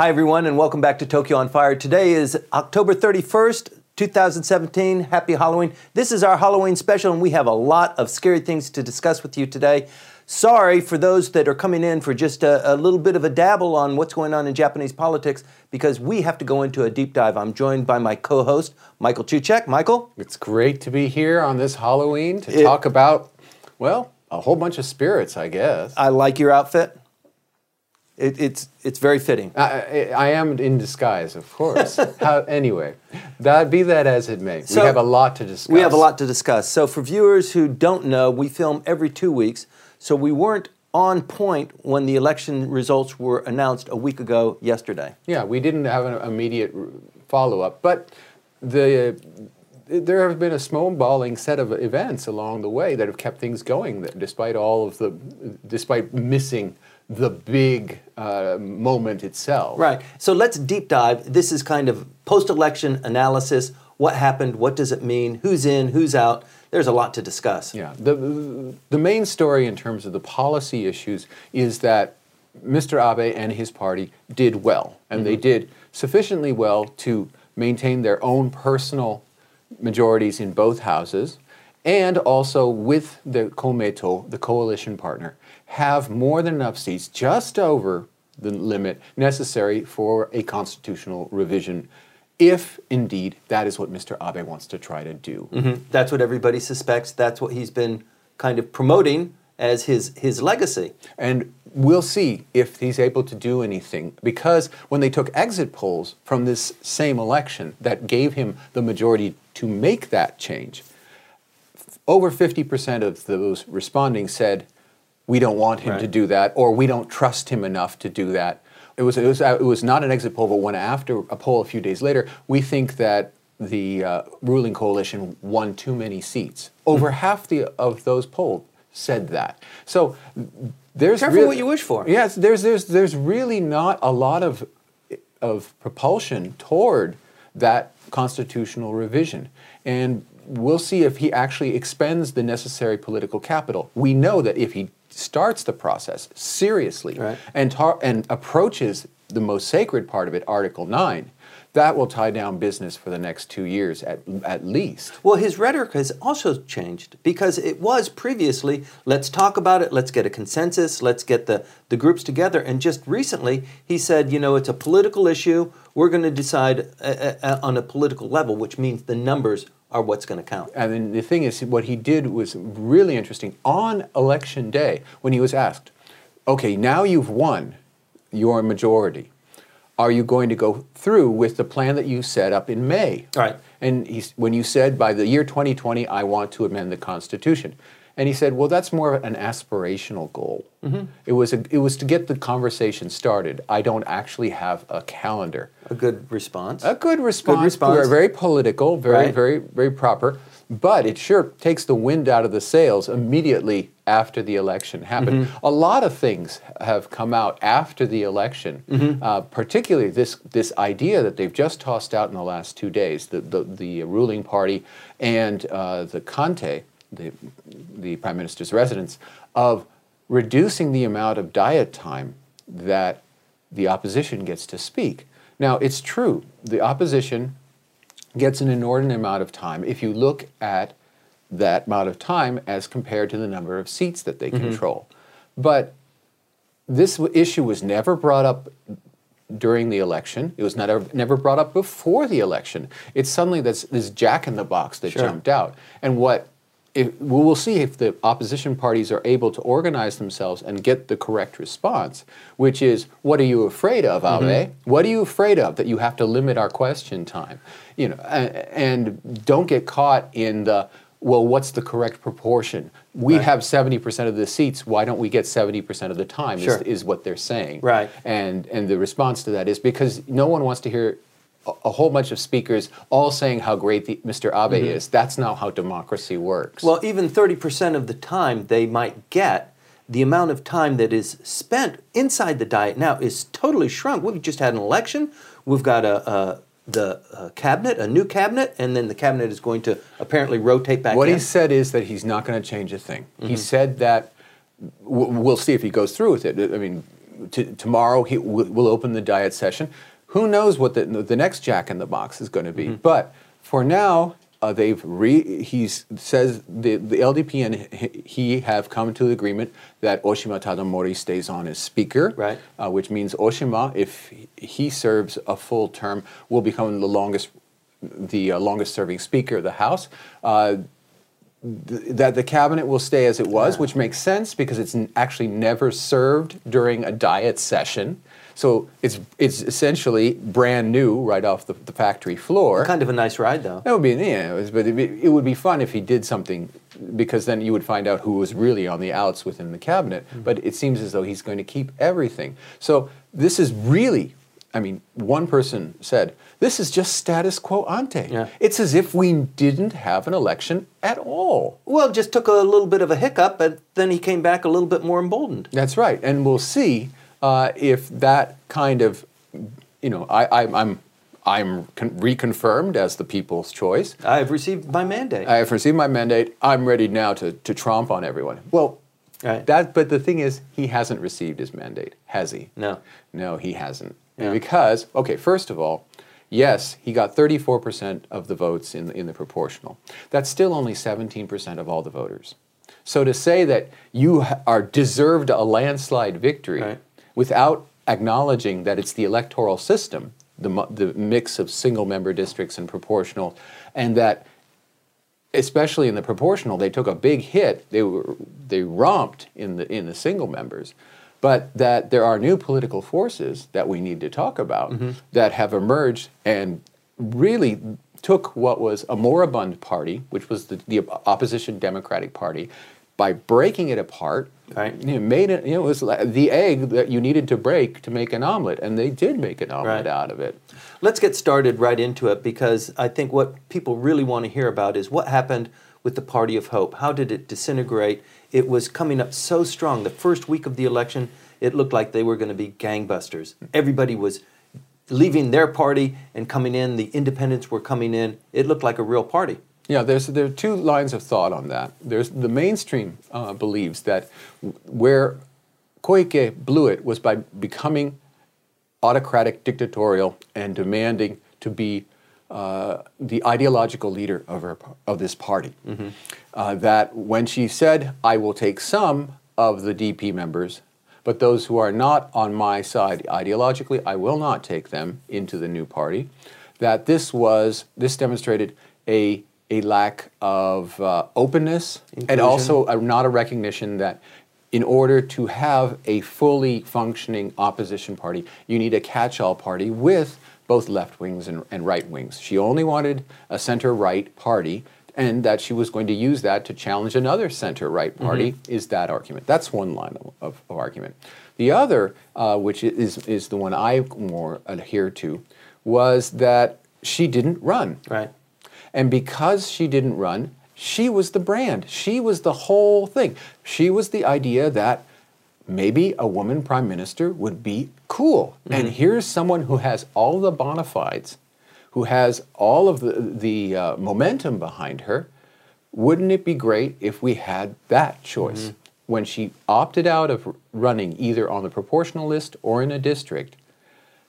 Hi, everyone, and welcome back to Tokyo on Fire. Today is October 31st, 2017. Happy Halloween. This is our Halloween special, and we have a lot of scary things to discuss with you today. Sorry for those that are coming in for just a, a, little bit of a dabble on what's going on in Japanese politics because we have to go into a deep dive. I'm joined by my co host, Michael Cucek. Michael? It's great to be here on this Halloween to it, talk about, well, a whole bunch of spirits, I guess. I like your outfit. It, it's it's very fitting. I, I, am in disguise, of course. How, anyway, that be that as it may, so we have a lot to discuss. We have a lot to discuss. So for viewers who don't know, we film every two weeks. So we weren't on point when the election results were announced a week ago yesterday. Yeah, we didn't have an immediate follow up, but the there have been a snowballing set of events along the way that have kept things going, despite all of the, despite missing the big uh, moment itself. Right. So let's deep dive. This is kind of post election analysis. What happened? What does it mean? Who's in? Who's out? There's a lot to discuss. Yeah. The, the main story in terms of the policy issues is that Mr. Abe and his party did well, and mm-hmm. they did sufficiently well to maintain their own personal majorities in both houses, and also with the Komeito, the coalition partner, have more than enough seats, just over the limit necessary for a constitutional revision, if indeed that is what Mr. Abe wants to try to do. Mm-hmm. That's what everybody suspects. That's what he's been kind of promoting as his, his legacy. And we'll see if he's able to do anything. Because when they took exit polls from this same election that gave him the majority to make that change, over 50% of those responding said, we don't want him right. to do that, or we don't trust him enough to do that. It was, it was, it was not an exit poll, but one after a poll a few days later. We think that the uh, ruling coalition won too many seats. Over mm-hmm. half the, of those polled said that. So there's careful really, what you wish for. Yes, there's there's there's really not a lot of of propulsion toward that constitutional revision, and we'll see if he actually expends the necessary political capital. We know that if he starts the process seriously right. and, tar- and approaches the most sacred part of it, Article 9, that will tie down business for the next two years at, at least. Well, his rhetoric has also changed because it was previously let's talk about it, let's get a consensus, let's get the, the groups together. And just recently, he said, you know, it's a political issue. We're going to decide a, a, on a political level, which means the numbers are what's going to count. And then the thing is, what he did was really interesting. On election day, when he was asked, okay, now you've won your majority, are you going to go through with the plan that you set up in May? Right. And he's, when you said by the year 2020, I want to amend the Constitution. And he said, well, that's more of an aspirational goal. Mm-hmm. It, was a, it was to get the conversation started. I don't actually have a calendar. A good response. A good response. Good response. Very political, very, right. very, very proper. But it sure takes the wind out of the sails immediately after the election happened. Mm-hmm. A lot of things have come out after the election, mm-hmm. uh, particularly this, this idea that they've just tossed out in the last two days the, the, the ruling party and uh, the Kantei the, the prime minister's residence, of reducing the amount of diet time that the opposition gets to speak. Now, it's true, the opposition gets an inordinate amount of time if you look at that amount of time as compared to the number of seats that they mm-hmm. control. But this issue was never brought up during the election. It was never, never brought up before the election. It's suddenly this, this jack in the box that sure. jumped out. And what if, we'll see if the opposition parties are able to organize themselves and get the correct response, which is, what are you afraid of, Abe? Mm-hmm. What are you afraid of that you have to limit our question time? You know, and, and don't get caught in the, well, what's the correct proportion? We right. have 70% of the seats, why don't we get 70% of the time, sure. is, is, what they're saying. Right. And, and the response to that is because no one wants to hear a whole bunch of speakers all saying how great the, Mr. Abe mm-hmm. is. That's not how democracy works. Well, even 30% of the time they might get, the amount of time that is spent inside the diet now is totally shrunk. We've just had an election. We've got a, a the uh, cabinet, a new cabinet, and then the cabinet is going to apparently rotate back. What in. he said is that he's not going to change a thing. Mm-hmm. He said that we'll see if he goes through with it. I mean, tomorrow he will open the diet session. Who knows what the, the next Jack in the Box is going to be? Mm-hmm. But for now, uh, they've re, he says the, the LDP and he have come to the agreement that Oshima Tadamori stays on as speaker, right. uh, which means Oshima, if he serves a full term, will become the longest the uh, longest serving speaker of the House. Uh, th- that the cabinet will stay as it was, yeah. which makes sense because it's n- actually never served during a diet session. So it's it's essentially brand new right off the, the factory floor. Kind of a nice ride, though. That would be yeah, it was, but be, it would be fun if he did something because then you would find out who was really on the outs within the cabinet. Mm-hmm. But it seems as though he's going to keep everything. So this is really, I mean, one person said this is just status quo ante. Yeah. It's as if we didn't have an election at all. Well, just took a little bit of a hiccup, but then he came back a little bit more emboldened. That's right, and we'll see uh, if that kind of, you know, I, I, I'm I'm con- reconfirmed as the people's choice. I have received my mandate. I have received my mandate. I'm ready now to, to tromp on everyone. Well, right. that. But the thing is, he hasn't received his mandate, has he? No. No, he hasn't. Yeah. Because, okay, first of all, yes, he got 34% of the votes in the, in the proportional. That's still only 17% of all the voters. So to say that you are deserved a landslide victory right without acknowledging that it's the electoral system, the, the mix of single member districts and proportional, and that especially in the proportional, they took a big hit. They were they romped in the in the single members, but that there are new political forces that we need to talk about mm-hmm. that have emerged and really took what was a moribund party, which was the, the opposition Democratic Party, by breaking it apart, right. you know, made it. You know, it was like the egg that you needed to break to make an omelet, and they did make an omelet right. out of it. Let's get started right into it because I think what people really want to hear about is what happened with the Party of Hope. How did it disintegrate? It was coming up so strong. The first week of the election, it looked like they were going to be gangbusters. Everybody was leaving their party and coming in. The independents were coming in. It looked like a real party. Yeah, there's, there are two lines of thought on that. There's the mainstream uh, believes that where Koike blew it was by becoming autocratic, dictatorial, and demanding to be uh, the ideological leader of, her, of this party. Mm-hmm. Uh, that when she said, I will take some of the DP members, but those who are not on my side ideologically, I will not take them into the new party, that this was, this demonstrated a a lack of uh, openness Inclusion. and also a, not a recognition that in order to have a fully functioning opposition party, you need a catch all party with both left wings and, and right wings. She only wanted a center right party, and that she was going to use that to challenge another center right party mm-hmm. is that argument. That's one line of, of, of argument. The other, uh, which is, is the one I more adhere to, was that she didn't run. Right. And because she didn't run, she was the brand. She was the whole thing. She was the idea that maybe a woman prime minister would be cool. Mm-hmm. And here's someone who has all the bona fides, who has all of the, the uh, momentum behind her. Wouldn't it be great if we had that choice? Mm-hmm. When she opted out of running either on the proportional list or in a district,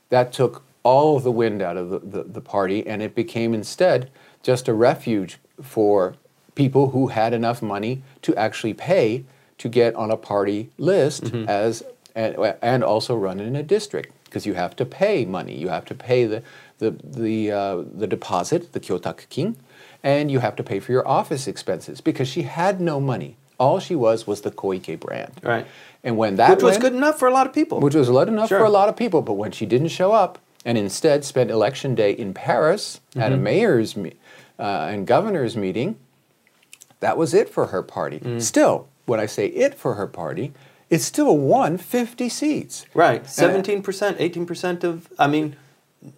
that took all of the wind out of the, the, the party, and it became instead just a refuge for people who had enough money to actually pay to get on a party list mm-hmm. as and, and, also run in a district because you have to pay money. You have to pay the the the uh, the deposit, the kyotakukin, and you have to pay for your office expenses because she had no money. All she was was the Koike brand. Right. And when that which was good enough for a lot of people. Which was good enough sure. for a lot of people, but when she didn't show up and instead spent election day in Paris mm-hmm. at a mm-hmm. mayor's meeting uh, and governor's meeting, that was it for her party. Mm. Still, when I say it for her party, it still won 50 seats. Right, 17%, 18% of, I mean,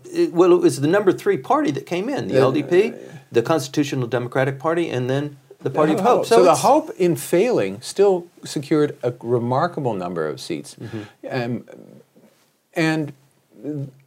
it, well, it was the number three party that came in the uh, LDP, the Constitutional Democratic Party, and then the Party of Hope. So, so the Hope, in failing, still secured a remarkable number of seats. Mm-hmm. Um, and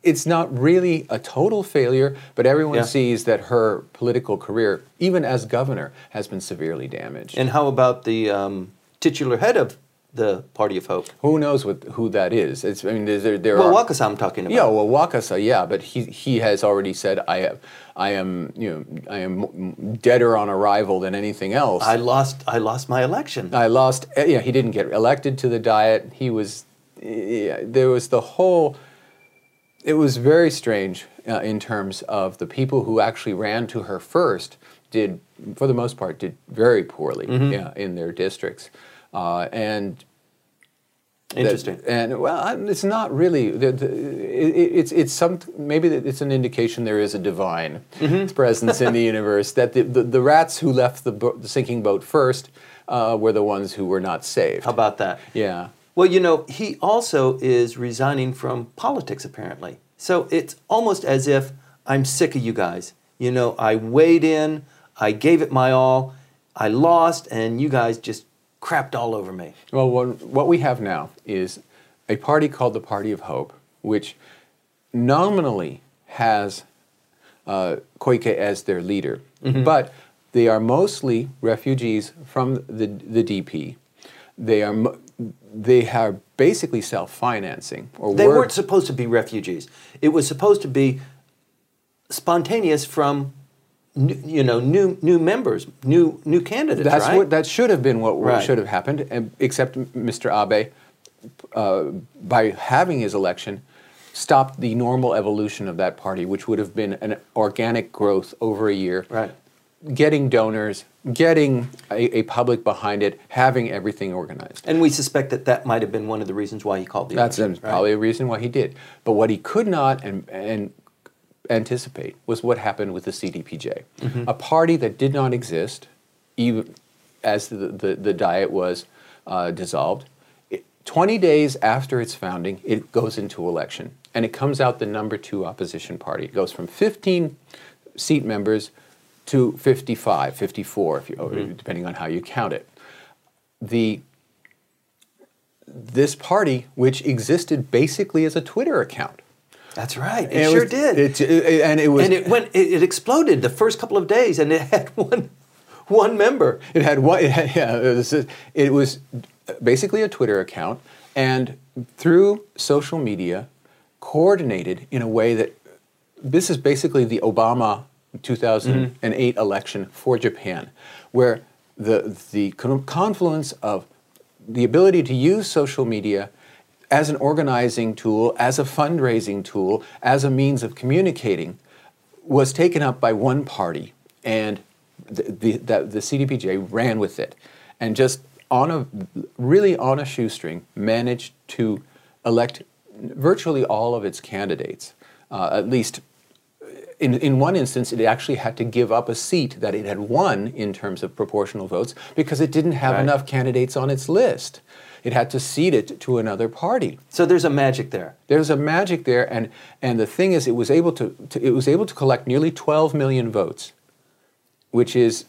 it's not really a total failure, but everyone yeah. sees that her political career, even as governor, has been severely damaged. And how about the um, titular head of the Party of Hope. Who knows what who that is? It's, I mean, there, there well, are. Wakasa I'm talking about. Yeah, well, Wakasa, yeah, but he he has already said I have, I am, you know, I am deader on arrival than anything else. I lost, I lost my election. I lost. eh, Yeah, he didn't get elected to the Diet. He was, yeah, there was the whole. It was very strange uh, in terms of the people who actually ran to her first did, for the most part, did very poorly yeah, in their districts, uh, and that- Interesting. and well, it's not really. The, the, it, it's it's some maybe it's an indication there is a divine Mm-hmm. presence in the universe that the, the, the rats who left the, bo- the sinking boat first uh, were the ones who were not saved. How about that? yeah. Well, you know, he also is resigning from politics, apparently. So it's almost as if I'm sick of you guys. You know, I weighed in, I gave it my all, I lost, and you guys just crapped all over me. Well, what, what we have now is a party called the Party of Hope, which nominally has uh, Koike as their leader, but they are mostly refugees from the, the DP. They are they are basically self-financing, or They were- weren't supposed to be refugees. It was supposed to be spontaneous from, new, you know, new new members, new new candidates. That's right? what that should have been what Right. should have happened, and, except Mr. Abe, uh, by having his election, stopped the normal evolution of that party, which would have been an organic growth over a year. Right. Getting donors, getting a, a public behind it, having everything organized. And we suspect that that might have been one of the reasons why he called the That's election, right? probably a reason why he did. But what he could not and, and anticipate was what happened with the CDPJ, Mm-hmm. a party that did not exist, even as the, the, the diet was uh, dissolved. It, 20 days after its founding, it goes into election, and it comes out the number two opposition party. It goes from 15 seat members to 55, 54, if you, Mm-hmm. depending on how you count it. The this party, which existed basically as a Twitter account. That's right. It, And sure was- did. It, it- and it was. and it went. It, it exploded the first couple of days, and it had one one member. It had one. It had, yeah, it was, it was basically a Twitter account, and through social media, coordinated in a way that this is basically the Obama 2008 election for Japan, where the the confluence of the ability to use social media as an organizing tool, as a fundraising tool, as a means of communicating, was taken up by one party, and the, the, the, the CDPJ ran with it, and just on a really on a shoestring managed to elect virtually all of its candidates, uh, at least in, in one instance, it actually had to give up a seat that it had won in terms of proportional votes because it didn't have Right. enough candidates on its list. It had to cede it to another party. So there's a magic there. There's a magic there, and, and the thing is, it was able to, to it was able to collect nearly 12 million votes, which is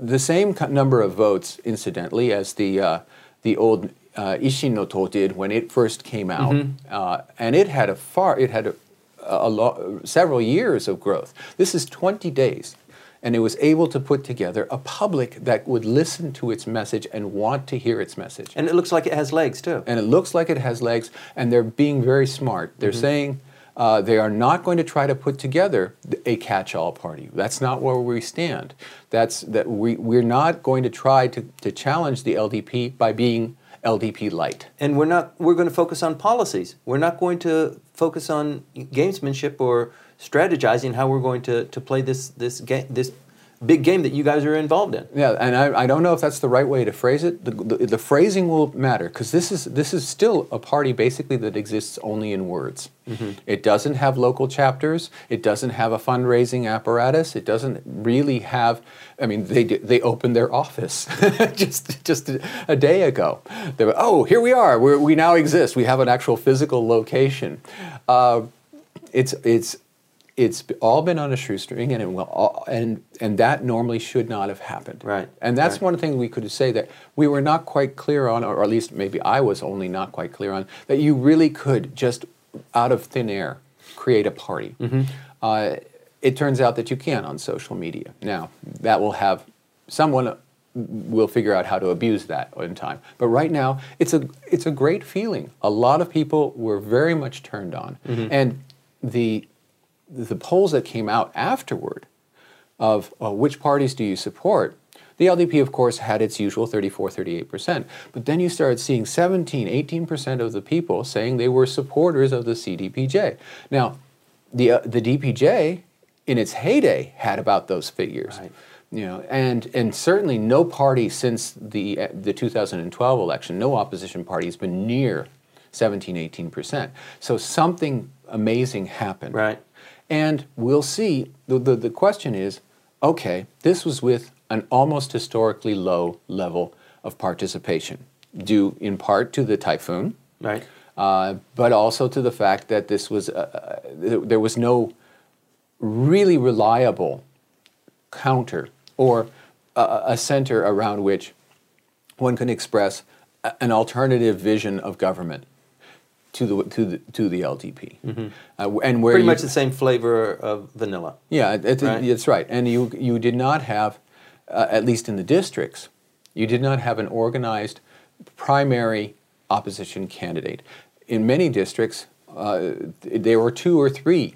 the same number of votes, incidentally, as the uh, the old uh, Ishin no To did when it first came out, uh, and it had a far it had a, a lo- several years of growth. This is 20 days, and it was able to put together a public that would listen to its message and want to hear its message And it looks like it has legs too. and it looks like it has legs, and they're being very smart. They're saying uh, they are not going to try to put together a catch-all party. That's not where we stand. That's that we we're not going to try to, to challenge the LDP by being LDP light. And we're not. We're going to focus on policies. We're not going to focus on gamesmanship or strategizing how we're going to, to play this this game this big game that you guys are involved in. Yeah, and I, I don't know if that's the right way to phrase it. The, the, the phrasing will matter because this is this is still a party basically that exists only in words. It doesn't have local chapters. It doesn't have a fundraising apparatus. It doesn't really have. I mean, they they opened their office just just a, a day ago. They were, oh, here we are. We're, we now exist. We have an actual physical location. Uh, it's it's it's all been on a shoestring, and it will all, and and that normally should not have happened. Right, And that's right. one thing we could say that we were not quite clear on, or at least maybe I was only not quite clear on that you really could just out of thin air create a party. Mm-hmm. Uh, it turns out that you can on social media. Now that will have someone we'll figure out how to abuse that in time. But right now, it's a it's a great feeling. A lot of people were very much turned on, mm-hmm. and the the polls that came out afterward of uh, which parties do you support. The LDP, of course, had its usual 34, 38%. But then you started seeing 17, 18% of the people saying they were supporters of the CDPJ. Now, the, uh, the DPJ, in its heyday, had about those figures. Right. You know, and and certainly no party since the the 2012 election, no opposition party has been near 17, 18 percent. So something amazing happened. Right. And we'll see. The, the, the question is, okay, this was with an almost historically low level of participation, due in part to the typhoon, right? Uh, but also to the fact that this was uh, uh there was no really reliable counter or a, a center around which one can express an alternative vision of government to the to the to the LDP, mm-hmm. uh, and where pretty you, much the same flavor of vanilla. Yeah, it, right? it's right. And you you did not have, uh, at least in the districts, you did not have an organized primary opposition candidate. In many districts, uh, there were two or three.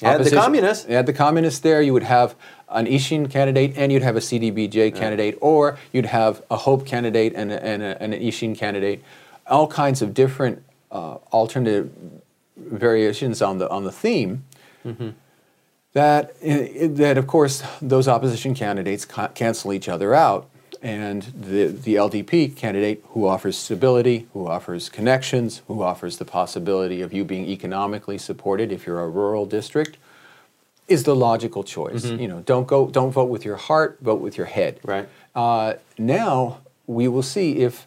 You had the communists. You had the communists there. You would have an Ishin candidate and you'd have a CDPJ yeah. candidate, or you'd have a Hope candidate and, a, and, a, and, an Ishin candidate. All kinds of different uh, alternative variations on the on the theme. Mm-hmm. That that of course those opposition candidates ca- cancel each other out, and the the LDP candidate who offers stability, who offers connections, who offers the possibility of you being economically supported if you're a rural district, is the logical choice. Mm-hmm. You know, don't go, don't vote with your heart, vote with your head. Right. Uh, now we will see if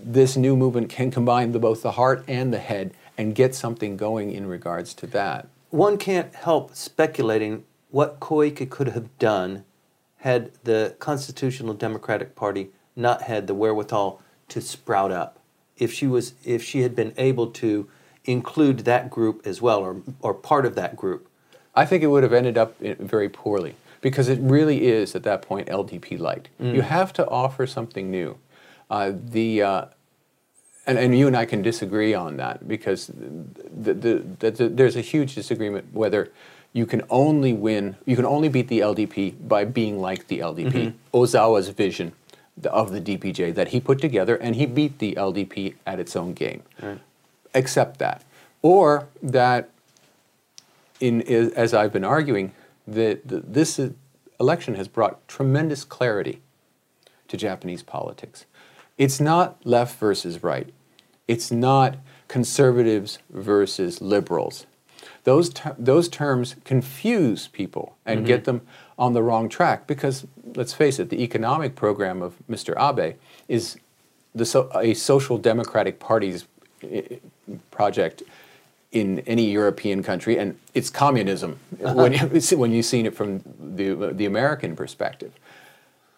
this new movement can combine the, both the heart and the head and get something going in regards to that. One can't help speculating what Koike could have done had the Constitutional Democratic Party not had the wherewithal to sprout up. If she was, if she had been able to include that group as well, or or part of that group, I think it would have ended up very poorly because it really is at that point LDP light. Mm. You have to offer something new. Uh, the uh, and, and you and I can disagree on that because the, the, the, there's a huge disagreement whether you can only win, you can only beat the LDP by being like the LDP. Mm-hmm. Ozawa's vision of the DPJ that he put together, and he beat the LDP at its own game. Right. Accept that. Or that, in, as I've been arguing, that this election has brought tremendous clarity to Japanese politics. It's not left versus right. It's not conservatives versus liberals. Those, ter- those terms confuse people and mm-hmm. get them on the wrong track because, let's face it, the economic program of Mr. Abe is the so- a social democratic party's project in any European country, and it's communism when, you, when you've seen it from the, the American perspective.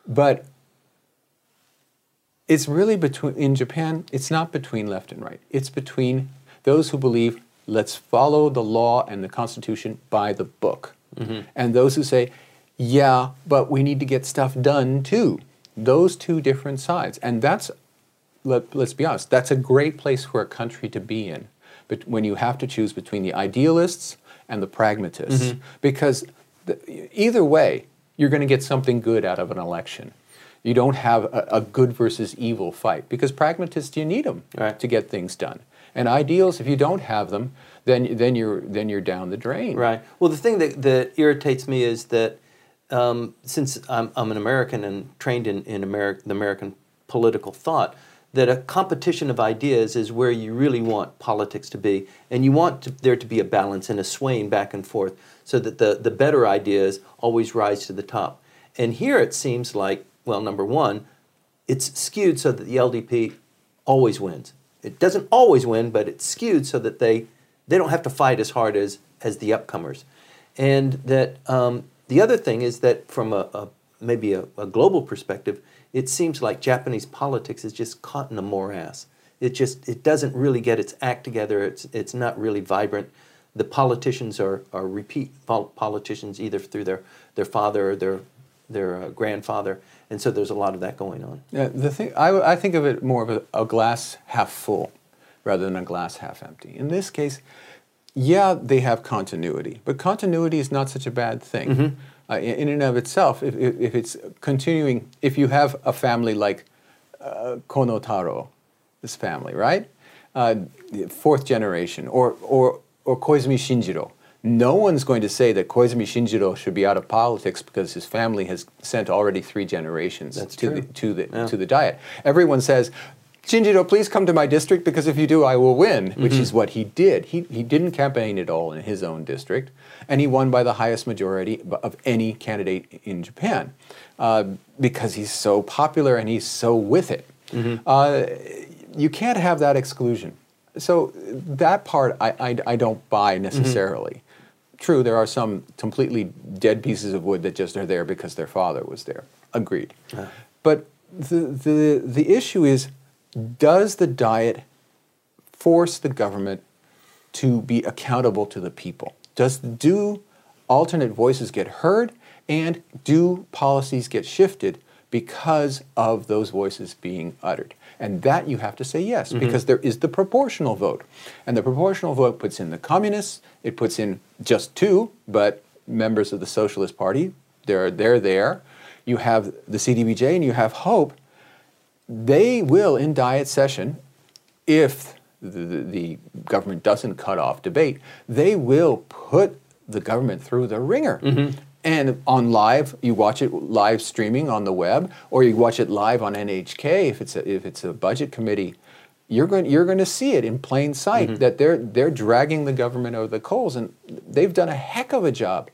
But it's really between, in Japan, it's not between left and right. It's between those who believe, let's follow the law and the Constitution by the book, mm-hmm. and those who say, yeah, but we need to get stuff done too. Those two different sides. And that's, let, us be honest, that's a great place for a country to be in. But when you have to choose between the idealists and the pragmatists, mm-hmm. because the, either way, you're going to get something good out of an election. You don't have a, a good versus evil fight because pragmatists you need them right. to get things done. And ideals, if you don't have them, then then you're then you're down the drain. Right. Well, the thing that, that irritates me is that um, since I'm, I'm an American and trained in in Ameri- the American political thought, that a competition of ideas is where you really want politics to be, and you want to, there to be a balance and a swaying back and forth, so that the the better ideas always rise to the top. And here it seems like well, number one, it's skewed so that the LDP always wins. It doesn't always win, but it's skewed so that they they don't have to fight as hard as as the upcomers. And that um, the other thing is that from a, a maybe a, a, global perspective, it seems like Japanese politics is just caught in a morass. It just it doesn't really get its act together. It's it's not really vibrant. The politicians are, are repeat politicians either through their, their father or their their uh, grandfather, and so there's a lot of that going on. Yeah, the thing I, I think of it more of a, a glass half full rather than a glass half empty. In this case, yeah, they have continuity, but continuity is not such a bad thing. Mm-hmm. Uh, in, and of itself, if, if, if, it's continuing, if you have a family like uh, Kono Taro, this family, right? Uh, fourth generation, or, or, or Koizumi Shinjiro, no one's going to say that Koizumi Shinjiro should be out of politics because his family has sent already three generations That's to true. the to the Yeah. to the diet. Everyone says, Shinjiro, please come to my district because if you do, I will win, which Mm-hmm. is what he did. He he didn't campaign at all in his own district, and he won by the highest majority of any candidate in Japan uh, because he's so popular and he's so with it. Mm-hmm. Uh, you can't have that exclusion. So that part I, I, I don't buy necessarily. True, there are some completely dead pieces of wood that just are there because their father was there. Agreed. Uh-huh. But the, the, the issue is does the diet force the government to be accountable to the people? Does do alternate voices get heard and do policies get shifted because of those voices being uttered? And that you have to say yes, mm-hmm. because there is the proportional vote. And the proportional vote puts in the communists, it puts in just two, but members of the Socialist Party, they're, they're there. You have the CDPJ and you have Hope. They will, in diet session, if the, the, the government doesn't cut off debate, they will put the government through the wringer. Mm-hmm. And on live, you watch it live streaming on the web, or you watch it live on NHK if it's a, if it's a budget committee. You're going, you're going to see it in plain sight that they're, they're dragging the government over the coals, and they've done a heck of a job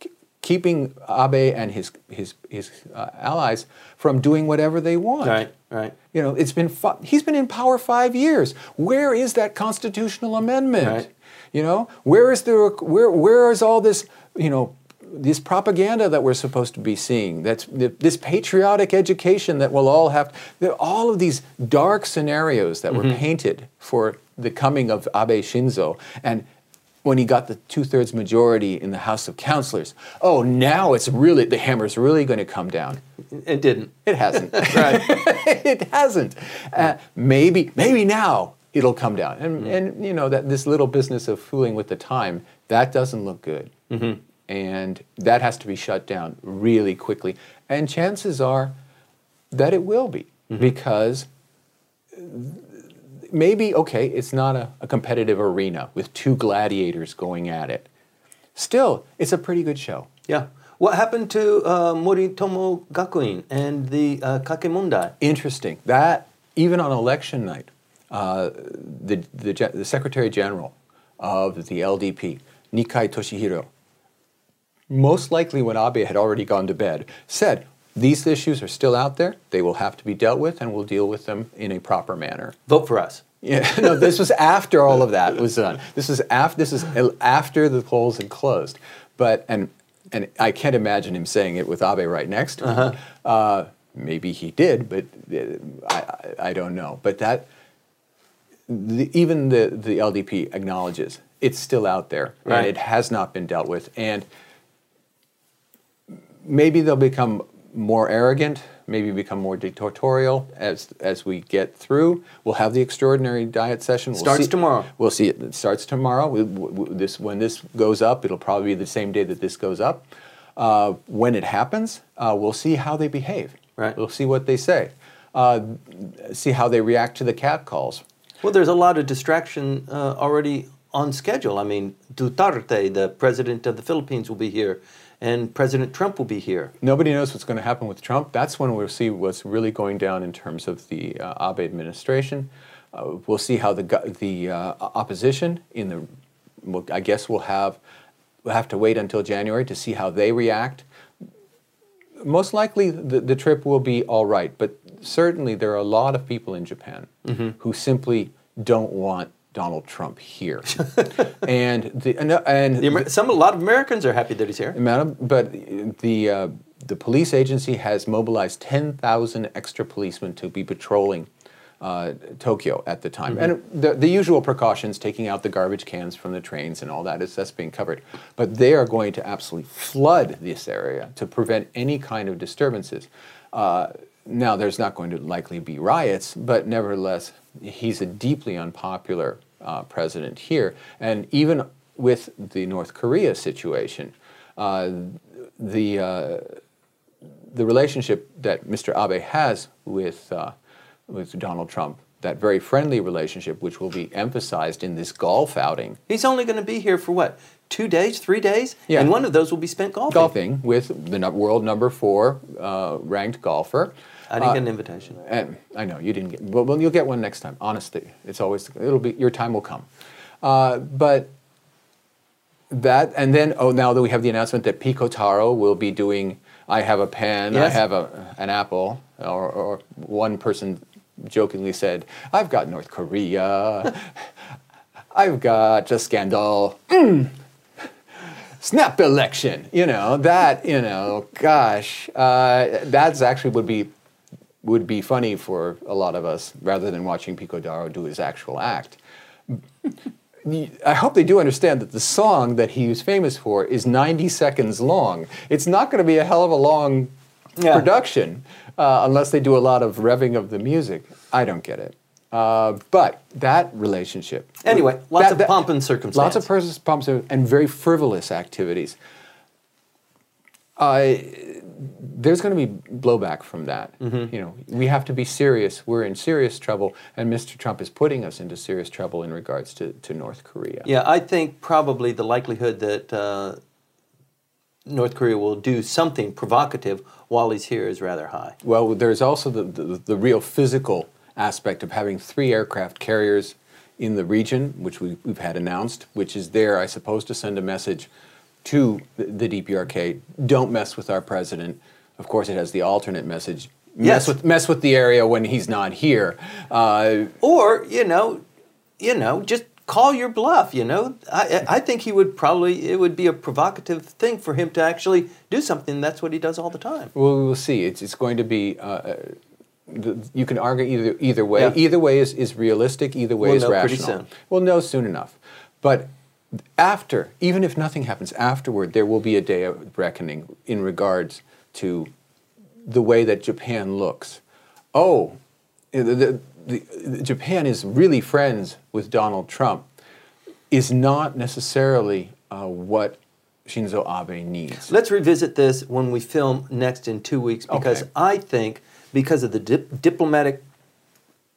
k- keeping Abe and his, his, his uh, allies from doing whatever they want. Right, right. You know, it's been he's been in power five years. Where is that constitutional amendment? Right. You know, where is the where where is all this you know this propaganda that we're supposed to be seeing? That's this patriotic education that we'll all have. All of these dark scenarios that were mm-hmm. painted for the coming of Abe Shinzo and. When he got the two-thirds majority in the House of Councilors, oh, now it's really the hammer's really going to come down. It didn't. It hasn't. Right. it hasn't. Uh, maybe, maybe now it'll come down. And, mm-hmm. and you know that this little business of fooling with the time that doesn't look good, mm-hmm. And that has to be shut down really quickly. And chances are that it will be because maybe okay, it's not a, a competitive arena with two gladiators going at it. Still, it's a pretty good show. Yeah. What happened to uh, Moritomo Gakuin and the uh? Interesting. That even on election night, uh, the, the the Secretary General of the LDP, Nikai Toshihiro, most likely when Abe had already gone to bed, said these issues are still out there. They will have to be dealt with, and we'll deal with them in a proper manner. Vote for us. Yeah, no, this was after all of that was done. This was after this is after the polls had closed. But and and I can't imagine him saying it with Abe right next to him. Uh, maybe he did, but uh, I, I I don't know. But that the, even the the LDP acknowledges it's still out there Right. and it has not been dealt with and maybe they'll become more arrogant, maybe become more dictatorial as as we get through. We'll have the extraordinary diet session. We'll Starts see- tomorrow. We'll see it. It starts tomorrow. We, we, this when this goes up, it'll probably be the same day that this goes up. Uh, when it happens, uh, we'll see how they behave. Right. We'll see what they say. Uh, see how they react to the cat calls. Well, there's a lot of distraction uh, already on schedule. I mean, Duterte, the president of the Philippines, will be here, and President Trump will be here. Nobody knows what's going to happen with Trump. That's when we'll see what's really going down in terms of the uh, Abe administration. Uh, we'll see how the the uh, opposition in the. I guess we'll have we'll have to wait until January to see how they react. Most likely, the, the trip will be all right, but certainly there are a lot of people in Japan who simply don't want Donald Trump here, and the and, and The some a lot of Americans are happy that he's here. Madam, but the uh, the police agency has mobilized ten thousand extra policemen to be patrolling uh, Tokyo at the time. Mm-hmm. And the, the usual precautions, taking out the garbage cans from the trains and all that, is that's being covered. But they are going to absolutely flood this area to prevent any kind of disturbances. Uh, now, there's not going to likely be riots, but nevertheless, he's a deeply unpopular uh, president here. And even with the North Korea situation, uh, the uh, the relationship that Mr. Abe has with uh, with Donald Trump, that very friendly relationship, which will be emphasized in this golf outing. He's only going to be here for what? Two days, three days, yeah. and one of those will be spent golfing. Golfing with the world number four uh, ranked golfer. I didn't uh, get an invitation. And I know you didn't get. Well, well, you'll get one next time. Honestly, it's always it'll be your time will come. Uh, but that and then oh now that we have the announcement that Piko-Taro will be doing. I have a pen. Yes. I have a, an apple. Or, or one person jokingly said, "I've got North Korea. I've got a scandal." Mm snap election you know that you know gosh uh, that's actually would be would be funny for a lot of us rather than watching Piko-Taro do his actual act. I hope they do understand that the song that he he's famous for is 90 seconds long. It's not going to be a hell of a long yeah. production uh, unless they do a lot of revving of the music. I don't get it. Uh, but that relationship. Anyway, lots that, of that, pomp and circumstance. Lots of pomp and very frivolous activities. Uh, there's going to be blowback from that. Mm-hmm. You know, we have to be serious. We're in serious trouble, and Mr. Trump is putting us into serious trouble in regards to, to North Korea. Yeah, I think probably the likelihood that uh, North Korea will do something provocative while he's here is rather high. Well, there's also the, the, the real physical aspect of having three aircraft carriers in the region, which we, we've had announced, which is there, I suppose, to send a message to the, DPRK don't mess with our president of course, it has the alternate message. Mess yes. with mess with the area when he's not here. Uh, or you know, you know, just call your bluff. You know, I I think he would probably it would be a provocative thing for him to actually do something. That's what he does all the time. Well, we'll see. It's it's going to be. Uh, the, you can argue either either way. Yeah. Either way is, is realistic. Either way we'll is know rational. Pretty soon. We'll know soon enough. But after, even if nothing happens afterward, there will be a day of reckoning in regards to the way that Japan looks. Oh, the, the, the, Japan is really friends with Donald Trump is not necessarily uh, what Shinzo Abe needs. Let's revisit this when we film next in two weeks because okay. I think because of the dip- diplomatic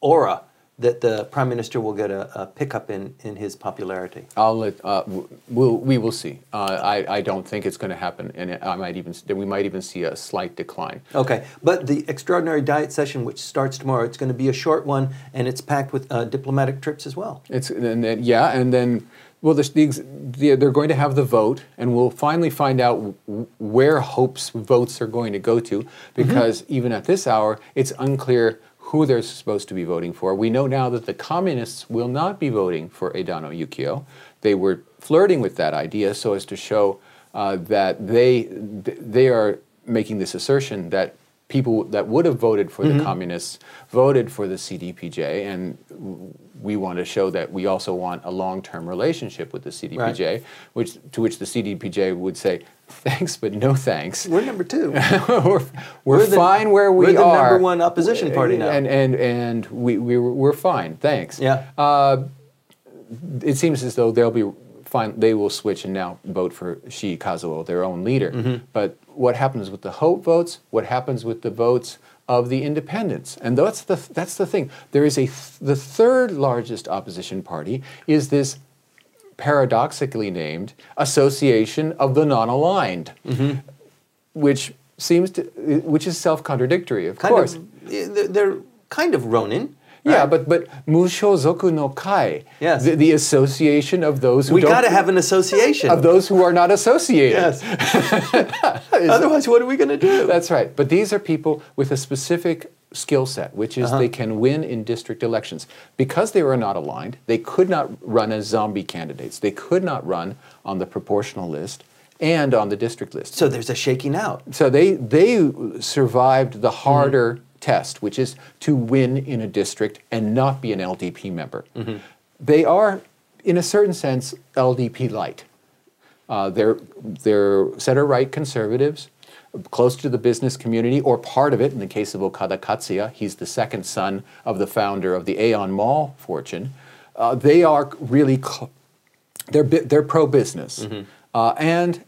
aura that the prime minister will get a, a pickup in, in his popularity? I'll let uh, we'll, we will see. Uh, I, I don't think it's going to happen, and I might even we might even see a slight decline. Okay, but the extraordinary diet session, which starts tomorrow, it's going to be a short one, and it's packed with uh, diplomatic trips as well. It's and then, yeah, and then. Well, the, the, they're going to have the vote, and we'll finally find out where Hope's votes are going to go to, because mm-hmm. even at this hour, it's unclear who they're supposed to be voting for. We know now that the communists will not be voting for Edano Yukio. They were flirting with that idea so as to show uh, that they they are making this assertion that people that would have voted for mm-hmm. the communists voted for the CDPJ, and we want to show that we also want a long-term relationship with the CDPJ, right. which to which the CDPJ would say, thanks, but no thanks. We're number two. we're, we're, we're the, fine where we are. We're the are. number one opposition party now. And, and, and we, we, we're fine, thanks. Yeah. Uh, it seems as though they'll be fine, they will switch and now vote for Shii Kazuo, their own leader. Mm-hmm. But what happens with the Hope votes? What happens with the votes of the independents? And that's the, that's the thing. There is a, th- the third largest opposition party is this paradoxically named Association of the Non-Aligned, mm-hmm. which seems to, which is self-contradictory, of kind course. Of, they're kind of Ronin. Right? Yeah, but but Mushozoku no Kai, yes. the, the association of those who we got to have an association of those who are not associated. Yes. Otherwise, what are we going to do? That's right. But these are people with a specific skill set, which is uh-huh. they can win in district elections. Because they were not aligned, they could not run as zombie candidates. They could not run on the proportional list and on the district list. So there's a shaking out. So they they survived the harder. Mm-hmm. test, which is to win in a district and not be an LDP member. Mm-hmm. They are, in a certain sense, LDP light. Uh, they're, they're center right conservatives, close to the business community, or part of it. In the case of Okada Katsuya, he's the second son of the founder of the Aeon Mall fortune. Uh, they are really, cl- they're, they're pro business. Mm-hmm. Uh, and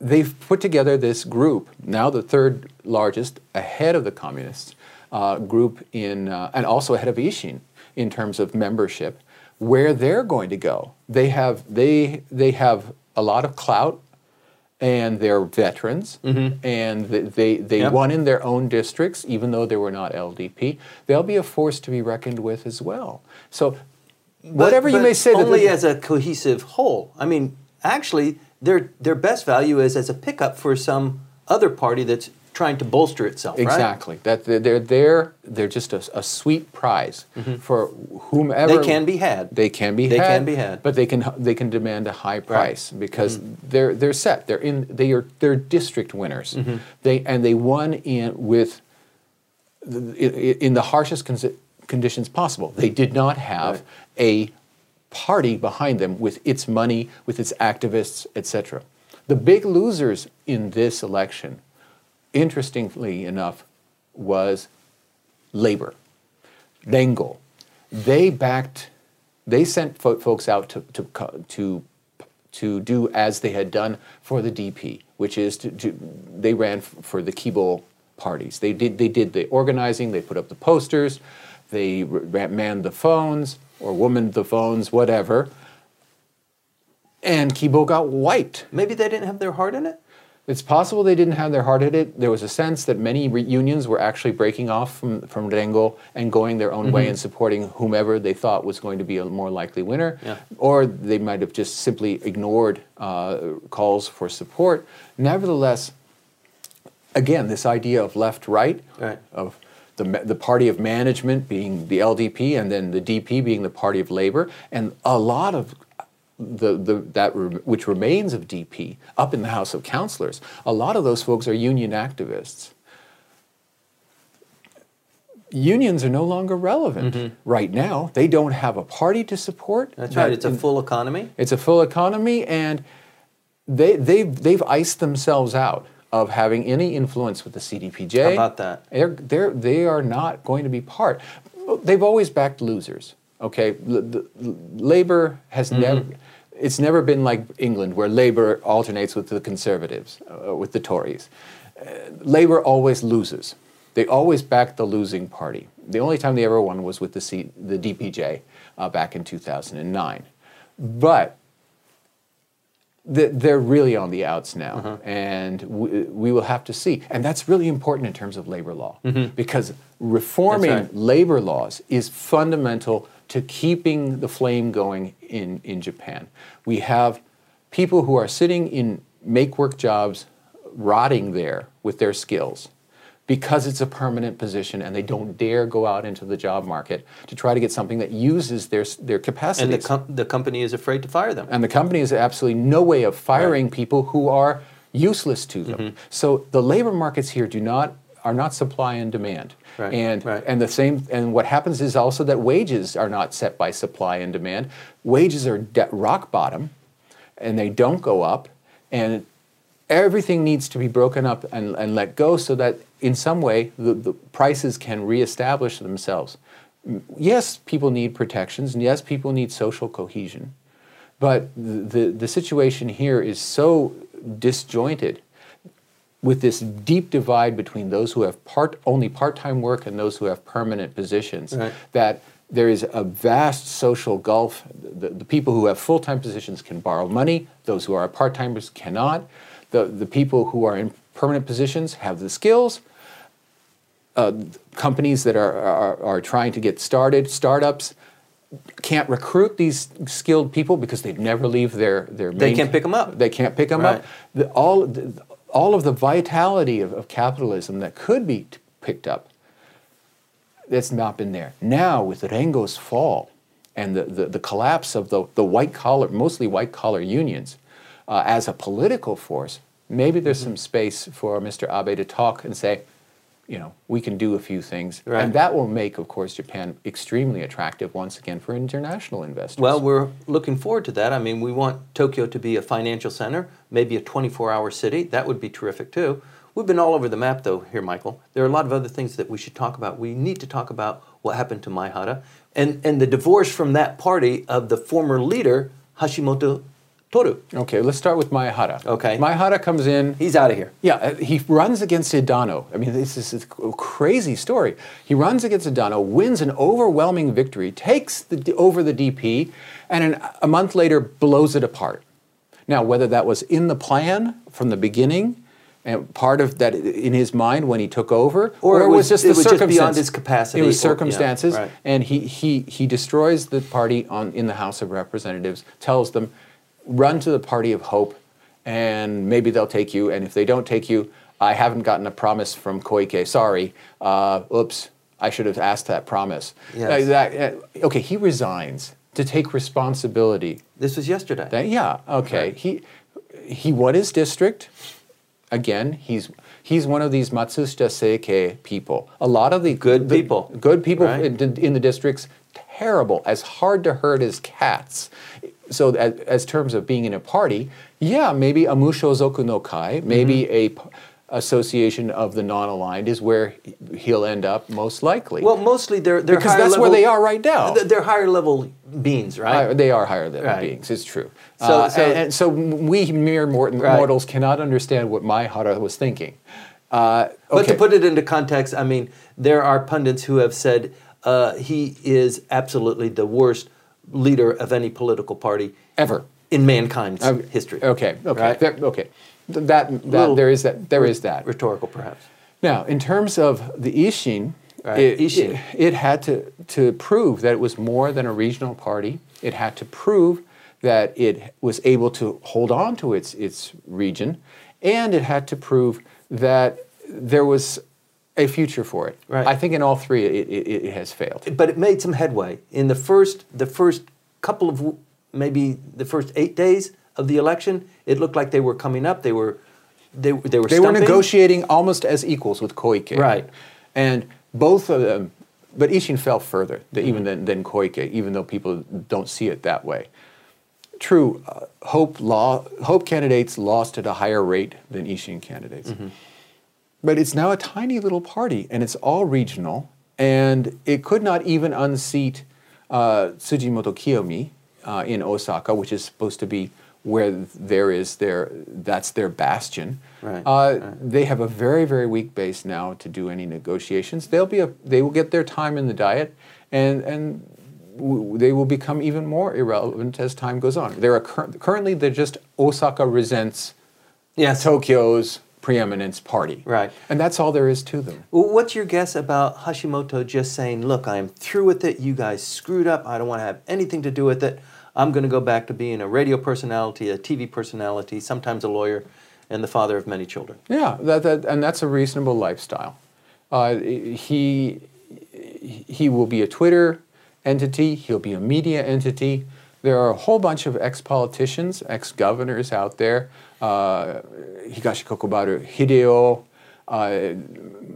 they've put together this group, now the third largest, ahead of the communists, uh, group in, uh, and also ahead of Ishin in terms of membership, where they're going to go. They have, they, they have a lot of clout and they're veterans mm-hmm. and they, they yep. won in their own districts even though they were not ldp they'll be a force to be reckoned with as well so whatever but, but you may say only as a cohesive whole i mean actually their their best value is as a pickup for some other party that's trying to bolster itself. Exactly. Right? That they're there. They're just a, a sweet prize mm-hmm. for whomever they can be had. They can be they had. Can be had. But they can they can demand a high price right. because mm-hmm. they're they're set. They're in. They are they're district winners. Mm-hmm. They and they won in with in, in the harshest conditions possible. They did not have right. a party behind them with its money, with its activists, etc. The big losers in this election, interestingly enough, was labor. Rengo. They backed, they sent folks out to, to, to, to do as they had done for the DP, which is to, to they ran for the Kibo parties. They did, they did the organizing, they put up the posters, they manned the phones, or woman the phones, whatever. And Kibo got wiped. Maybe they didn't have their heart in it? It's possible they didn't have their heart in it. There was a sense that many unions were actually breaking off from, from Rengo and going their own mm-hmm. way and supporting whomever they thought was going to be a more likely winner. Yeah. Or they might have just simply ignored uh, calls for support. Nevertheless, again, this idea of left right, right. of the, the party of management being the LDP, and then the DP being the party of labor, and a lot of the, the, that re, which remains of DP up in the House of Councilors, a lot of those folks are union activists. Unions are no longer relevant mm-hmm. right now. They don't have a party to support. That's right. It's a full economy. It's a full economy, and they, they've, they've iced themselves out of having any influence with the CDPJ. How about that? They're, they're, they are not going to be part. They've always backed losers. Okay, L- Labor has mm-hmm. never. It's never been like England, where Labor alternates with the Conservatives, uh, with the Tories. Uh, Labor always loses. They always back the losing party. The only time they ever won was with the, C- the DPJ uh, back in 2009. But they're really on the outs now, uh-huh. and we, we, will have to see. And that's really important in terms of labor law, mm-hmm. because reforming right. labor laws is fundamental to keeping the flame going in, in Japan. We have people who are sitting in make work jobs, rotting there with their skills because it's a permanent position and they don't dare go out into the job market to try to get something that uses their, their capacity. And the, com- the company is afraid to fire them. And the company has absolutely no way of firing right. people who are useless to them. Mm-hmm. So the labor markets here do not are not supply and demand. Right. And right. and the same and what happens is also that wages are not set by supply and demand. Wages are de- rock bottom and they don't go up and everything needs to be broken up and, and let go so that in some way the, the prices can reestablish themselves. Yes, people need protections, and yes, people need social cohesion. But the, the situation here is so disjointed with this deep divide between those who have part, only part-time work and those who have permanent positions right. that there is a vast social gulf. The, the people who have full-time positions can borrow money. Those who are part-timers cannot. The, the people who are in permanent positions have the skills. Uh, companies that are, are, are trying to get started, startups, can't recruit these skilled people because they never leave their their. They can't pick them up. They can't pick them right. up. The, all the, all of the vitality of, of capitalism that could be t- picked up. That's not been there. Now with Rengo's fall and the, the, the collapse of the, the white collar, mostly white collar unions, uh, as a political force, maybe there's mm-hmm. some space for Mr. Abe to talk and say, you know, we can do a few things. Right. And that will make, of course, Japan extremely attractive once again for international investors. Well, we're looking forward to that. I mean, we want Tokyo to be a financial center, maybe a 24 hour city. That would be terrific too. We've been all over the map though here, Michael. There are a lot of other things that we should talk about. We need to talk about what happened to Maehara and, and the divorce from that party of the former leader, Hashimoto Toru. Okay, let's start with Maehara. Okay. Maehara comes in. He's out of here. Yeah, uh, he runs against Edano. I mean, this is a crazy story. He runs against Edano, wins an overwhelming victory, takes the, over the DP, and an, a month later blows it apart. Now, whether that was in the plan from the beginning, and part of that in his mind when he took over, or, or it was, just it the was circumstances. just beyond his capacity. It was or- yeah, circumstances, right. and he, he, he destroys the party on, in the House of Representatives, tells them, run to the party of hope, and maybe they'll take you, and if they don't take you, I haven't gotten a promise from Koike, sorry, uh, oops, I should have asked that promise. Yes. Uh, that- uh, okay, he resigns to take responsibility. This was yesterday. That- yeah, okay. Right. He, he won his district. Again, he's he's one of these Matsushita Seikei people. A lot of the Good the- people. good people Right. in, in the districts, terrible, as hard to herd as cats. So, as, as terms of being in a party, yeah, maybe a Mushozoku no Kai, maybe Mm-hmm. a p- association of the non-aligned is where he'll end up most likely. Well, mostly they're, they're Because higher that's where they are right now. They're higher level beings, right? Uh, they are higher level Right. beings. It's true. So- Uh, so- and, and so we mere mort- Right. mortals cannot understand what Maehara was thinking. Uh, But to put it into context, I mean, there are pundits who have said uh, he is absolutely the worst leader of any political party ever in mankind's Uh, history. Okay. Okay. Right? There, okay. Th- That, there is that there is that. Rhetorical, perhaps. Now, in terms of the Ishin, Right, it, Ishin. It, it had to, to prove that it was more than a regional party. It had to prove that it was able to hold on to its, its region, and it had to prove that there was a future for it. Right. I think in all three, it, it, it has failed. But it made some headway in the first the first couple of maybe the first eight days of the election. It looked like they were coming up. They were they they were They were negotiating almost as equals with Koike. Right. And both of them, but Ishin fell further th- even than, than Koike, even though people don't see it that way. True, uh, Hope, law, Hope candidates lost at a higher rate than Ishin candidates. But it's now a tiny little party, and it's all regional, and it could not even unseat uh, Tsujimoto Kiyomi uh, in Osaka, which is supposed to be where there is their that's their bastion. Right, Uh, They have a very very weak base now to do any negotiations. They'll be a, they will get their time in the diet, and and they will become even more irrelevant as time goes on. They're cur- currently they're just Osaka resents Yes. Tokyo's preeminence party. Right. And that's all there is to them. What's your guess about Hashimoto just saying, "Look, I am through with it. You guys screwed up. I don't want to have anything to do with it. I'm going to go back to being a radio personality, a TV personality, sometimes a lawyer, and the father of many children." Yeah, that, that, and that's a reasonable lifestyle. Uh, he, he will be a Twitter entity, he'll be a media entity. There are a whole bunch of ex politicians, ex governors out there. Uh, Higashi Kokubaru Hideo, uh,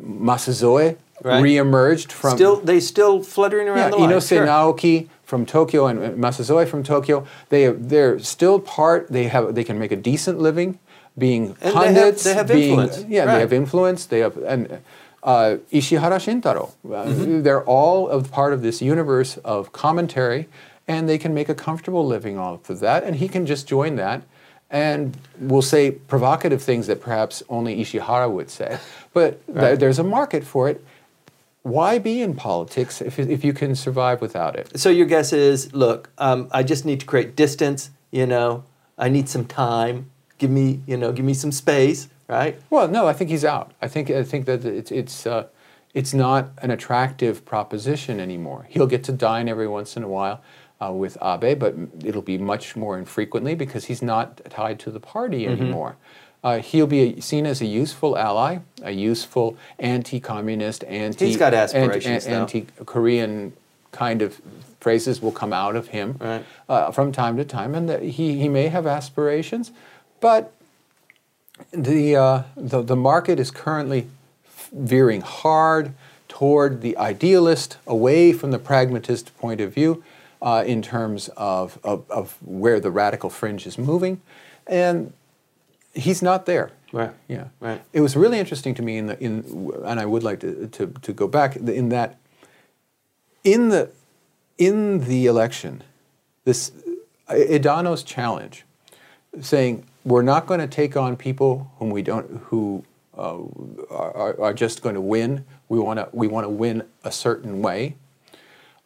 Masuzoe Right. reemerged from. Still, they still fluttering around Yeah, the line. Inose Sure. Naoki from Tokyo and Masuzoe from Tokyo. They they're still part. They have they can make a decent living being And they have- pundits. they have being, influence. Yeah, Right. they have influence. They have and uh, Ishihara Shintaro. Uh, Mm-hmm. They're all of part of this universe of commentary, and they can make a comfortable living off of that. And he can just join that. And will say provocative things that perhaps only Ishihara would say, but th- there's a market for it. Why be in politics if, if you can survive without it? So your guess is, look, um, I just need to create distance. You know, I need some time. Give me, you know, give me some space, right? Well, no, I think he's out. I think I think that it's it's uh, it's not an attractive proposition anymore. He'll get to dine every once in a while uh, with Abe, but it'll be much more infrequently because he's not tied to the party anymore. Uh, he'll be a, seen as a useful ally, a useful anti-communist, anti He's got aspirations, though. anti-Korean kind of phrases will come out of him Right. uh, from time to time, and that he he may have aspirations, but the, uh, the, the market is currently veering hard toward the idealist, away from the pragmatist point of view uh, in terms of, of, of, where the radical fringe is moving. And he's not there. Right. Yeah. Right. It was really interesting to me in the in, and I would like to, to, to go back in that in the in the election, this Edano's challenge, saying we're not going to take on people whom we don't who uh, are, are, just going to win. We want to we want to win a certain way,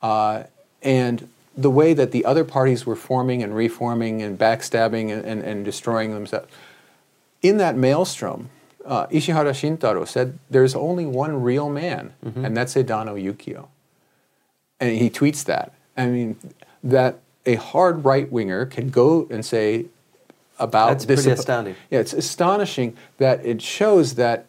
uh, and the way that the other parties were forming and reforming and backstabbing and, and, and destroying themselves. In that maelstrom, uh, Ishihara Shintaro said, "There's only one real man, mm-hmm. and that's Edano Yukio." And he tweets that. I mean, that a hard right winger can go and say about That's this. pretty astounding. Yeah, it's astonishing that it shows that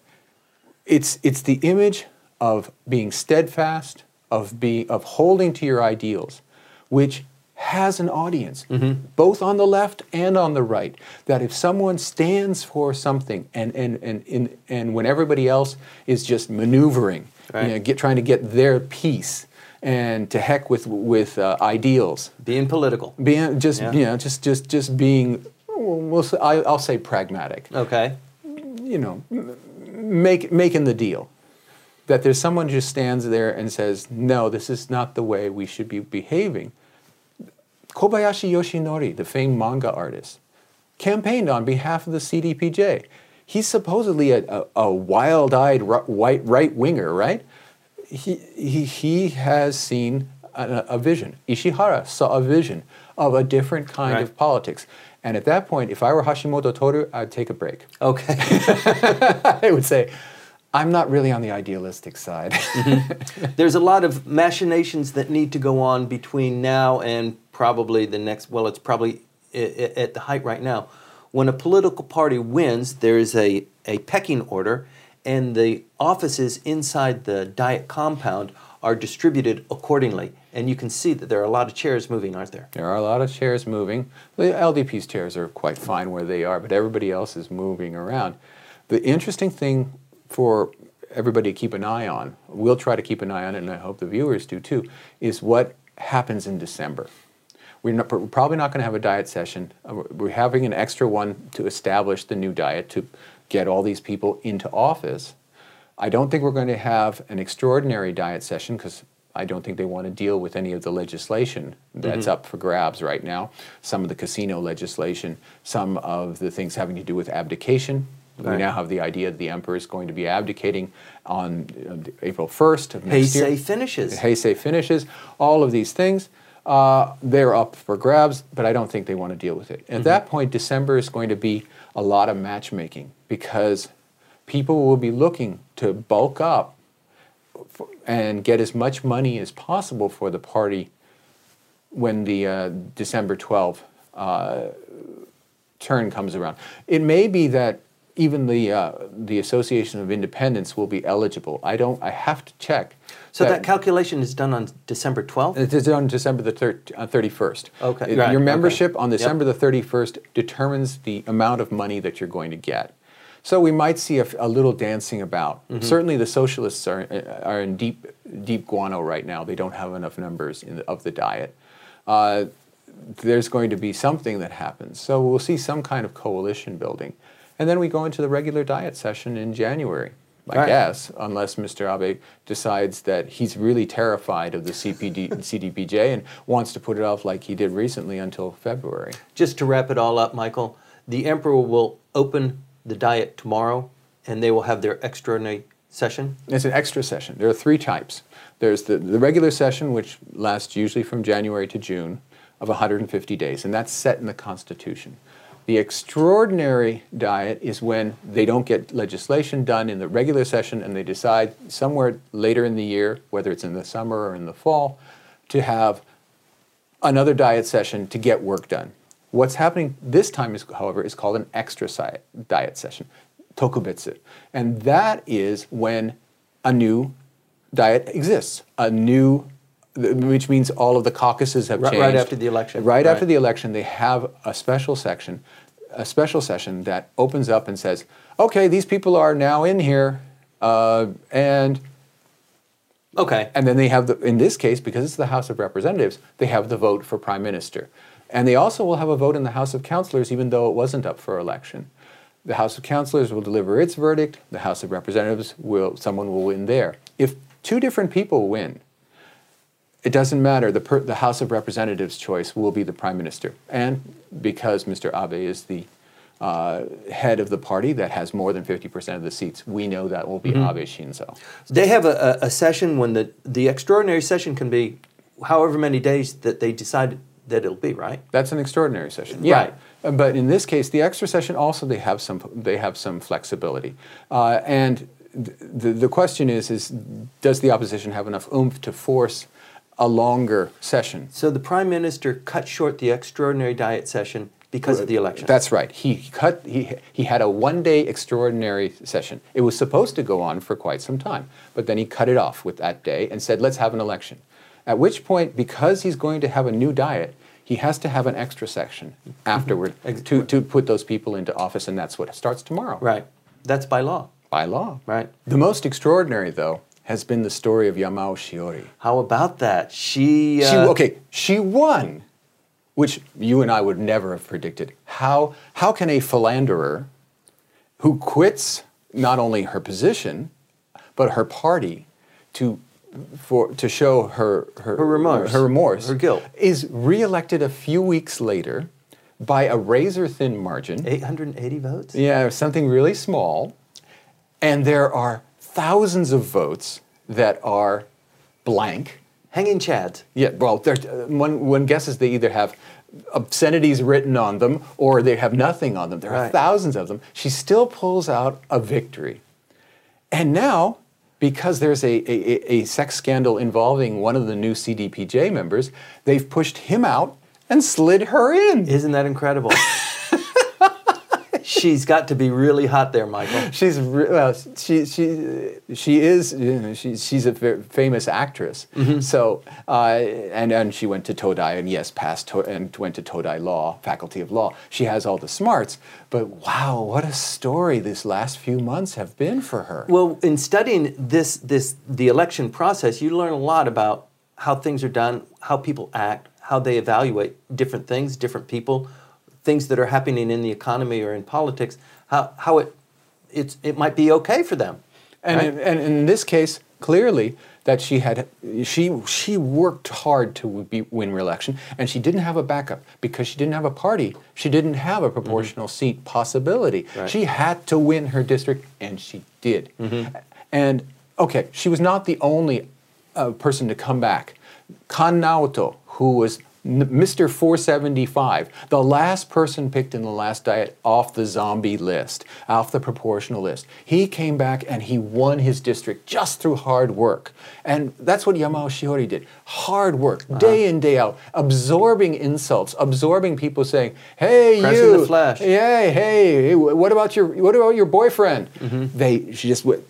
it's it's the image of being steadfast, of being of holding to your ideals, which has an audience, mm-hmm. both on the left and on the right. That if someone stands for something, and and and and, and when everybody else is just maneuvering, right. you know, get, trying to get their piece, and to heck with with uh, ideals. Being political. Being just yeah. you know just just just being we'll I, will say pragmatic. Okay. You know, make making the deal that there's someone who just stands there and says, "No, this is not the way we should be behaving." Kobayashi Yoshinori, the famed manga artist, campaigned on behalf of the CDPJ. He's supposedly a, a, a wild-eyed right, right winger, right? he, he, he has seen a, a, vision. Ishihara saw a vision of a different kind right. of politics. And at that point, if I were Hashimoto Toru, I'd take a break. Okay. I would say, I'm not really on the idealistic side. mm-hmm. There's a lot of machinations that need to go on between now and probably the next, well, it's probably at the height right now. When a political party wins, there's a, a pecking order and the offices inside the Diet compound are distributed accordingly. And you can see that there are a lot of chairs moving, aren't there? There are a lot of chairs moving. The LDP's chairs are quite fine where they are, but everybody else is moving around. The interesting thing for everybody to keep an eye on, we'll try to keep an eye on it, and I hope the viewers do too, is what happens in December. We're, not, we're probably not going to have a diet session. Uh, we're having an extra one to establish the new diet, to get all these people into office. I don't think we're going to have an extraordinary diet session because I don't think they want to deal with any of the legislation that's mm-hmm. up for grabs right now. Some of the casino legislation, some of the things having to do with abdication. Right. We now have the idea that the emperor is going to be abdicating on uh, April 1st of next Heisei year. finishes. Heisei finishes. All of these things, uh, they're up for grabs, but I don't think they want to deal with it. At mm-hmm. that point, December is going to be a lot of matchmaking because people will be looking to bulk up and get as much money as possible for the party when the uh, December 12th uh, turn comes around. It may be that even the uh, the Association of Independents will be eligible. I don't. I have to check. So that, that calculation is done on December 12th? It is on December the thir- uh, 31st. Okay. It, right. Your membership okay. on December yep. the 31st determines the amount of money that you're going to get. So we might see a, a little dancing about. Mm-hmm. Certainly, the socialists are, uh, are in deep, deep guano right now. They don't have enough numbers the, of the diet. Uh, there's going to be something that happens. So we'll see some kind of coalition building. And then we go into the regular diet session in January, I right. guess, unless Mr. Abe decides that he's really terrified of the CPD, CDPJ and wants to put it off like he did recently until February. Just to wrap it all up, Michael, the emperor will open the diet tomorrow and they will have their extraordinary session? It's an extra session. There are three types. There's the, the regular session, which lasts usually from January to June of 150 days, and that's set in the Constitution. The extraordinary diet is when they don't get legislation done in the regular session and they decide somewhere later in the year, whether it's in the summer or in the fall, to have another diet session to get work done. What's happening this time, is, however, is called an extra diet session, tokubetsu. And that is when a new diet exists, a new which means all of the caucuses have right, changed. Right after the election. Right, right, after the election, they have a special section, a special session that opens up and says, okay, these people are now in here. Uh, and okay. And then they have the in this case because it's the House of Representatives, they have the vote for prime minister. And they also will have a vote in the House of Councilors even though it wasn't up for election. The House of Councilors will deliver its verdict, the House of Representatives will someone will win there. If two different people win, it doesn't matter. The, per, the House of Representatives' choice will be the prime minister. And because Mr. Abe is the uh, head of the party that has more than 50% of the seats, we know that will be mm-hmm. Abe Shinzo. They have a, a, session when the, the extraordinary session can be however many days that they decide that it'll be, right? That's an extraordinary session. Yeah. Right. Uh, but in this case, the extra session also they have some they have some flexibility, uh, and the, the question is is does the opposition have enough oomph to force a longer session. So the prime minister cut short the extraordinary diet session because of the election. That's right. He cut. He he had a one-day extraordinary session. It was supposed to go on for quite some time, but then he cut it off with that day and said, "Let's have an election." At which point, because he's going to have a new diet, he has to have an extra session afterward to, to put those people into office, and that's what starts tomorrow. Right. That's by law. By law. Right. The most extraordinary, though, has been the story of Yamao Shiori. How about that? She, uh... she okay, she won, which you and I would never have predicted. How how can a philanderer who quits not only her position but her party to for to show her her, her remorse, her remorse, her guilt, is reelected a few weeks later by a razor thin margin, 880 votes. Yeah, something really small, and there are thousands of votes that are blank. Hanging chads. Yeah, well, uh, one, one guesses they either have obscenities written on them or they have nothing on them. There right. are thousands of them. She still pulls out a victory. And now, because there's a, a, a sex scandal involving one of the new CDPJ members, they've pushed him out and slid her in. Isn't that incredible? she's got to be really hot there, Michael. She's well, she she she is you know, she, she's a famous actress. Mm-hmm. So uh, and and she went to Todai and yes, passed to, and went to Todai Law, Faculty of Law. She has all the smarts. But wow, what a story these last few months have been for her. Well, in studying this this the election process, you learn a lot about how things are done, how people act, how they evaluate different things, different people things that are happening in the economy or in politics, how, how it, it's, it might be okay for them. And, right? in, and in this case, clearly, that she had she she worked hard to be, win re-election and she didn't have a backup because she didn't have a party she didn't have a proportional mm-hmm. seat possibility right. she had to win her district and she did mm-hmm. and okay she was not the only uh, person to come back kan naoto who was Mr. 475, the last person picked in the last diet off the zombie list, off the proportional list. He came back and he won his district just through hard work. And that's what Yamao Shiori did. Hard work, uh-huh. day in, day out, absorbing insults, absorbing people saying, hey, Pressing you. the flesh. Yeah, hey, what about your, what about your boyfriend? Mm-hmm. They, she just went,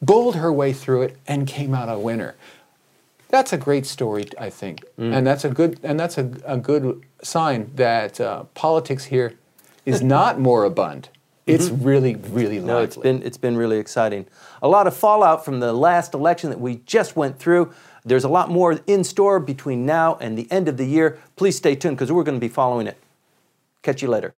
bowled her way through it and came out a winner. That's a great story, I think, mm. and that's a good and that's a, a good sign that uh, politics here is not moribund. It's mm-hmm. really, really lively. No, it's been it's been really exciting. A lot of fallout from the last election that we just went through. There's a lot more in store between now and the end of the year. Please stay tuned because we're going to be following it. Catch you later.